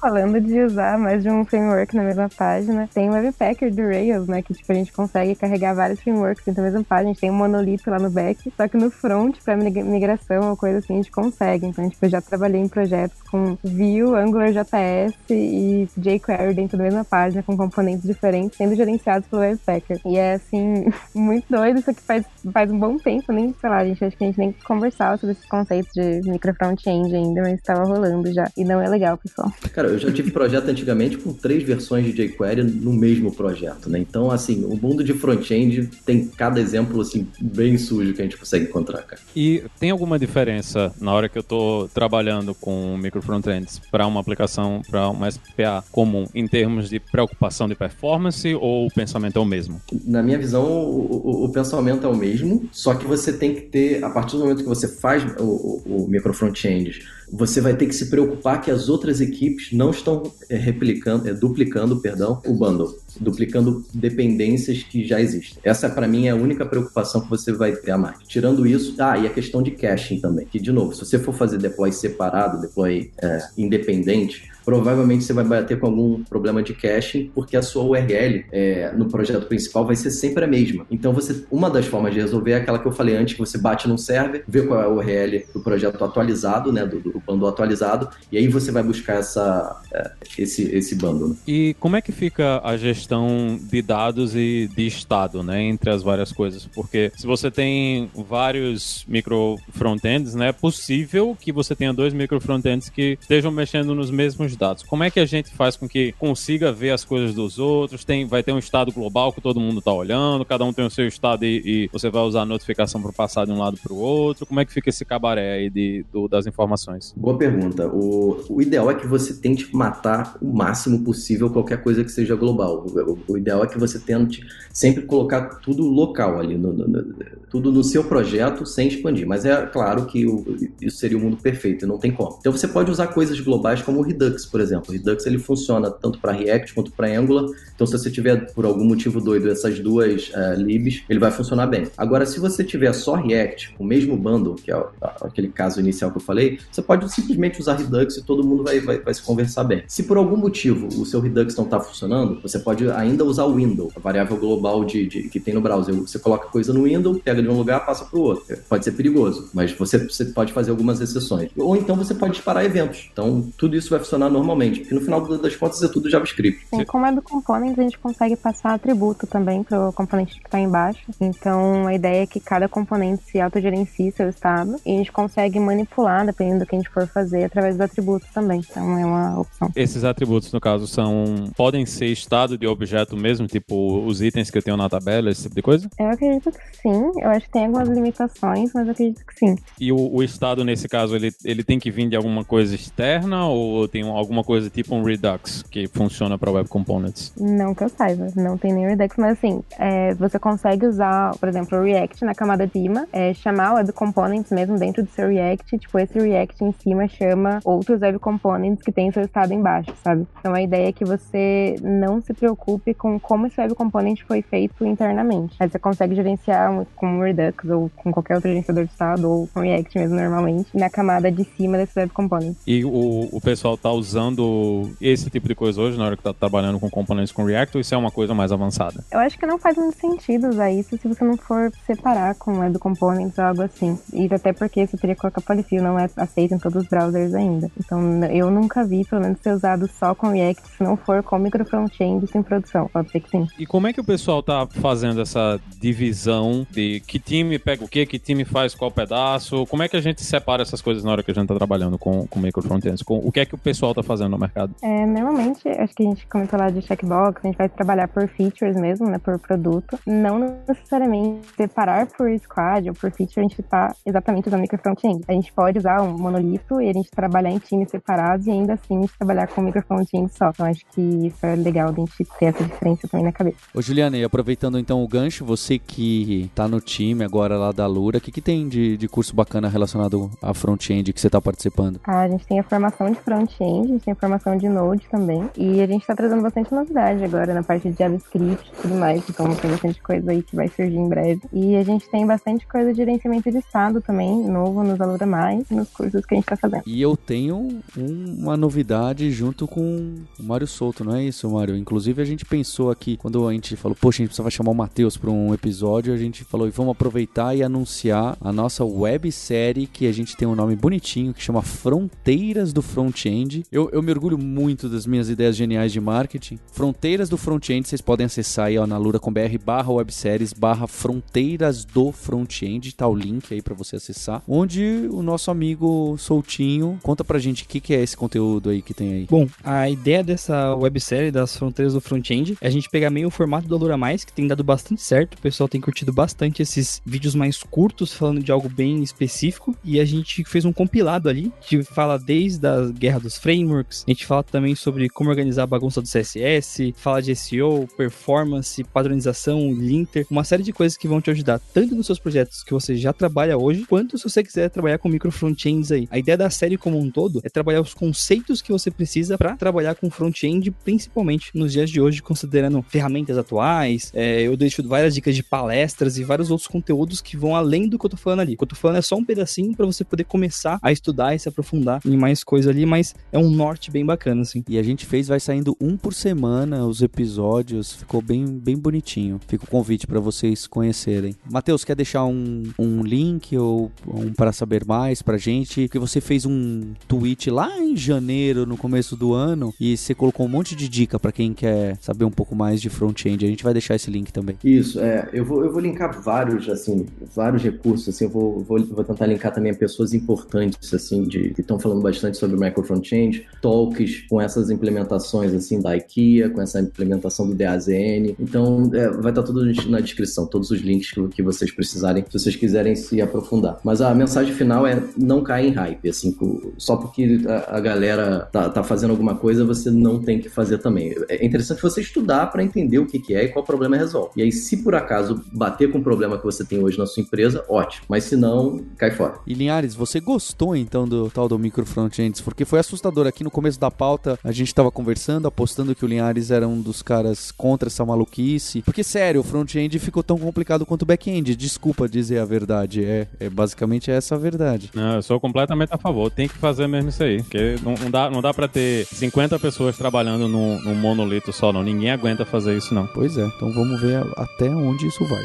Falando de usar mais de um framework na mesma página, tem o Webpacker do Rails, né? Que tipo, a gente consegue carregar vários frameworks dentro da mesma página. A gente tem um monolito lá no back, só que no front, para migração ou coisa assim, a gente consegue. Então, tipo, eu já trabalhei em projetos com Vue, AngularJS e jQuery dentro da mesma página, com componentes diferentes, sendo gerenciados pelo Webpacker. E é, assim, muito doido. Isso aqui faz, faz um bom tempo, nem, sei lá, a gente acho que a gente nem conversava sobre esses conceitos de micro front-end ainda, mas estava rolando já. E não é legal, pessoal. Cara, eu já tive projeto antigamente com três versões de jQuery no mesmo projeto, né? Então, assim, o mundo de front-end tem cada exemplo, assim, bem sujo que a gente consegue encontrar, cara. E tem alguma diferença na hora que eu tô trabalhando com micro front-ends para uma aplicação, para uma SPA comum, em termos de preocupação de performance ou o pensamento é o mesmo? Na minha visão, o, o, o pensamento é o mesmo, só que você tem que ter, a partir do momento que você faz o, o, o micro front-end, você vai ter que se preocupar que as outras equipes não estão é, replicando, é, duplicando, perdão, o bundle, duplicando dependências que já existem. Essa para mim é a única preocupação que você vai ter a mais. Tirando isso, ah, e a questão de caching também, que de novo, se você for fazer deploy separado, deploy é, independente, provavelmente você vai bater com algum problema de caching, porque a sua URL é, no projeto principal vai ser sempre a mesma. Então, você, uma das formas de resolver é aquela que eu falei antes, que você bate num server, vê qual é a URL do projeto atualizado, né, do, do bundle atualizado, e aí você vai buscar essa, é, esse, esse bundle. Né? E como é que fica a gestão de dados e de estado, né, entre as várias coisas? Porque se você tem vários micro frontends, né, é possível que você tenha dois micro frontends que estejam mexendo nos mesmos dados. Como é que a gente faz com que consiga ver as coisas dos outros? Tem, vai ter um estado global que todo mundo está olhando, cada um tem o seu estado e, e você vai usar a notificação para passar de um lado para o outro. Como é que fica esse cabaré aí de, do, das informações? Boa pergunta. O, o ideal é que você tente matar o máximo possível qualquer coisa que seja global. O, o ideal é que você tente sempre colocar tudo local ali, no, no, no, tudo no seu projeto sem expandir. Mas é claro que o, isso seria o mundo perfeito, não tem como. Então você pode usar coisas globais como o Redux, por exemplo. O Redux ele funciona tanto para React quanto para Angular. Então se você tiver por algum motivo doido essas duas uh, libs, ele vai funcionar bem. Agora se você tiver só React, o mesmo bundle, que é aquele caso inicial que eu falei, você pode simplesmente usar Redux e todo mundo vai, vai, vai se conversar bem. Se por algum motivo o seu Redux não está funcionando, você pode ainda usar o window, a variável global de, de, que tem no browser. Você coloca coisa no window, pega de um lugar, passa para o outro. Pode ser perigoso, mas você, você pode fazer algumas exceções. Ou então você pode disparar eventos. Então tudo isso vai funcionar normalmente, porque no final das contas é tudo JavaScript. Sim, como é do component, a gente consegue passar atributo também para o componente que está embaixo. Então a ideia é que cada componente se autogerencie seu estado e a gente consegue manipular, dependendo do que a gente for fazer, através dos atributos também. Então é uma opção. Esses atributos, no caso, são podem ser estado de objeto mesmo, tipo os itens que eu tenho na tabela, esse tipo de coisa? Eu acredito que sim. Eu acho que tem algumas limitações, mas eu acredito que sim. E o, o estado, nesse caso, ele, ele tem que vir de alguma coisa externa ou tem alguma coisa tipo um Redux que funciona para Web Components? Não que eu saiba, não tem nem Redux, mas assim, é, você consegue usar, por exemplo, o React na camada de cima, é, chamar Web Components mesmo dentro do seu React, tipo, esse React em cima chama outros Web Components que tem seu estado embaixo, sabe? Então a ideia é que você não se preocupe com como esse Web Component foi feito internamente. Aí você consegue gerenciar com Redux ou com qualquer outro gerenciador de estado ou com React mesmo normalmente, na camada de cima desse Web Component. E o, o pessoal tá usando esse tipo de coisa hoje na hora que tá trabalhando com componentes com React ou isso é uma coisa mais avançada? Eu acho que não faz muito sentido usar isso se você não for separar com Web Components ou algo assim. E até porque você teria que colocar polyfill, não é aceito em todos os browsers ainda. Então eu nunca vi, pelo menos, ser usado só com React, se não for com micro front-end em produção. Pode ser que sim. E como é que o pessoal tá fazendo essa divisão de que time pega o quê, que time faz qual pedaço? Como é que a gente separa essas coisas na hora que a gente tá trabalhando com, com micro front-ends? O que é que o pessoal tá fazendo no mercado? É, normalmente, acho que a gente comentou lá de checkbox, a gente vai trabalhar por features mesmo, né, por produto. Não necessariamente separar por squad ou por feature, a gente tá exatamente usando micro front-end. A gente pode usar um monolito e a gente trabalhar em times separados e ainda assim a gente trabalhar com micro front-end só. Então acho que isso é legal a gente ter essa diferença também na cabeça. Ô Juliana, e aproveitando então o gancho, você que tá no time agora lá da Lura, o que, que tem de, de curso bacana relacionado a front-end que você tá participando? Ah, a gente tem a formação de front-end, a gente tem a formação de Node também, e a gente tá trazendo bastante novidade agora na parte de JavaScript e tudo mais, então tem bastante coisa aí que vai surgir em breve. E a gente tem bastante coisa de gerenciamento de estado também, novo nos Alura Mais, nos cursos que a gente tá fazendo. E eu tenho um, uma novidade junto com o Mário Souto, não é isso, Mário? Inclusive a gente pensou aqui, quando a gente falou, poxa, a gente precisava chamar o Matheus para um episódio, a gente falou, e vamos aproveitar e anunciar a nossa websérie, que a gente tem um nome bonitinho, que chama Fronteiras do Front-End. Eu, eu me orgulho muito das minhas ideias geniais de marketing. Fronteiras do Front-End, vocês podem acessar aí ó, na lura.com.br barra webséries barra Fronteiras do Front-End, tá o link aí para você acessar, onde o nosso amigo Soutinho conta pra gente o que, que é esse conteúdo aí que tem aí. Bom, a ideia dessa websérie das fronteiras do front-end é a gente pegar meio o formato do Alura Mais, que tem dado bastante certo, o pessoal tem curtido bastante esses vídeos mais curtos, falando de algo bem específico, e a gente fez um compilado ali, que fala desde a guerra dos frameworks, a gente fala também sobre como organizar a bagunça do CSS, fala de SEO, performance, padronização, linter, uma série de coisas que vão te ajudar tanto nos seus projetos que você já trabalha hoje, quanto se você quiser trabalhar com micro front-ends aí. A ideia da série como um todo é trabalhar os conceitos que você precisa para trabalhar com front-end, principalmente nos dias de hoje, considerando ferramentas atuais. É, eu deixo várias dicas de palestras e vários outros conteúdos que vão além do que eu tô falando ali. O que eu tô falando é só um pedacinho para você poder começar a estudar e se aprofundar em mais coisa ali, mas é um norte bem bacana, assim. E a gente fez, vai saindo um por semana os episódios, ficou bem, bem bonitinho. Fica o convite para vocês conhecerem. Matheus, quer deixar um, um link ou um para saber mais pra gente? Porque você fez um tweet lá em janeiro, no começo do ano, e você colocou um monte de dica para quem quer saber um pouco mais de front-end. A gente vai deixar esse link também. Isso, é. Eu vou, eu vou linkar vários, assim, vários recursos, assim, eu vou, vou, vou tentar linkar também pessoas importantes, assim, de, que estão falando bastante sobre micro front-end, talks com essas implementações, assim, da IKEA, com essa implementação do DAZN. Então, é, vai estar tudo na descrição, todos os links que, que vocês precisarem, se vocês quiserem se aprofundar. Mas a mensagem final é não cair em hype, assim, só porque a, a galera tá, tá, fazendo alguma coisa, você não tem que fazer também. É interessante você estudar para entender o que, que é e qual problema resolve. E aí, se por acaso bater com o problema que você tem hoje na sua empresa, ótimo. Mas se não, cai fora. E Linhares, você gostou então do tal do micro front-ends? Porque foi assustador. Aqui no começo da pauta, a gente tava conversando, apostando que o Linhares era um dos caras contra essa maluquice. Porque, sério, o front-end ficou tão complicado quanto o back-end. Desculpa dizer a verdade. É, é basicamente essa a verdade. Não, eu sou completamente a favor. Tem que fazer mesmo isso aí. Porque não, não dá, não dá pra ter 50 pessoas trabalhando num, num monolito só, não. Ninguém aguenta fazer isso, não. Pois é. Então vamos ver até onde isso vai.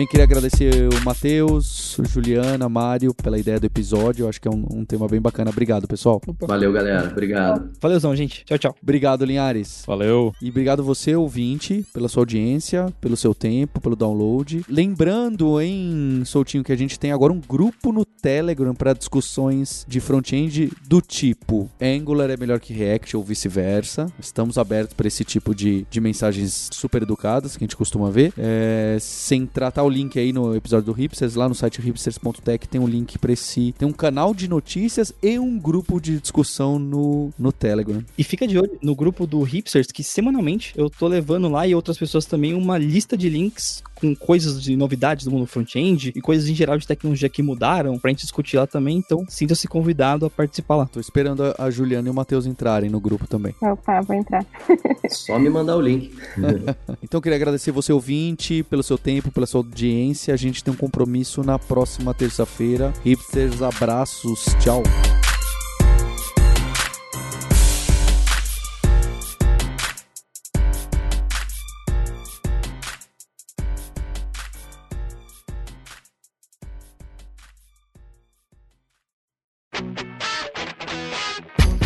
Bem, queria agradecer o Matheus, Juliana, Mário pela ideia do episódio. Eu acho que é um, um, tema bem bacana. Obrigado, pessoal. Valeu, galera. Obrigado. Valeuzão, gente. Tchau, tchau. Obrigado, Linhares. Valeu. E obrigado você, ouvinte, pela sua audiência, pelo seu tempo, pelo download. Lembrando, hein, Soltinho, que a gente tem agora um grupo no Telegram para discussões de front-end do tipo Angular é melhor que React ou vice-versa. Estamos abertos para esse tipo de, de mensagens super educadas que a gente costuma ver. É, sem tratar o link aí no episódio do Hipsters, lá no site hipsters.tech tem um link para esse. Tem um canal de notícias e um grupo de discussão no, no Telegram. E fica de olho no grupo do Hipsters, que semanalmente eu tô levando lá e outras pessoas também uma lista de links com coisas de novidades do mundo front-end e coisas em geral de tecnologia que mudaram pra gente discutir lá também. Então, sinta-se convidado a participar lá. Tô esperando a, Juliana e o Matheus entrarem no grupo também. Opa, vou entrar. Só me mandar o link. então, eu queria agradecer você, ouvinte, pelo seu tempo, pela sua audiência. A gente tem um compromisso na próxima terça-feira. Hipsters, abraços, tchau.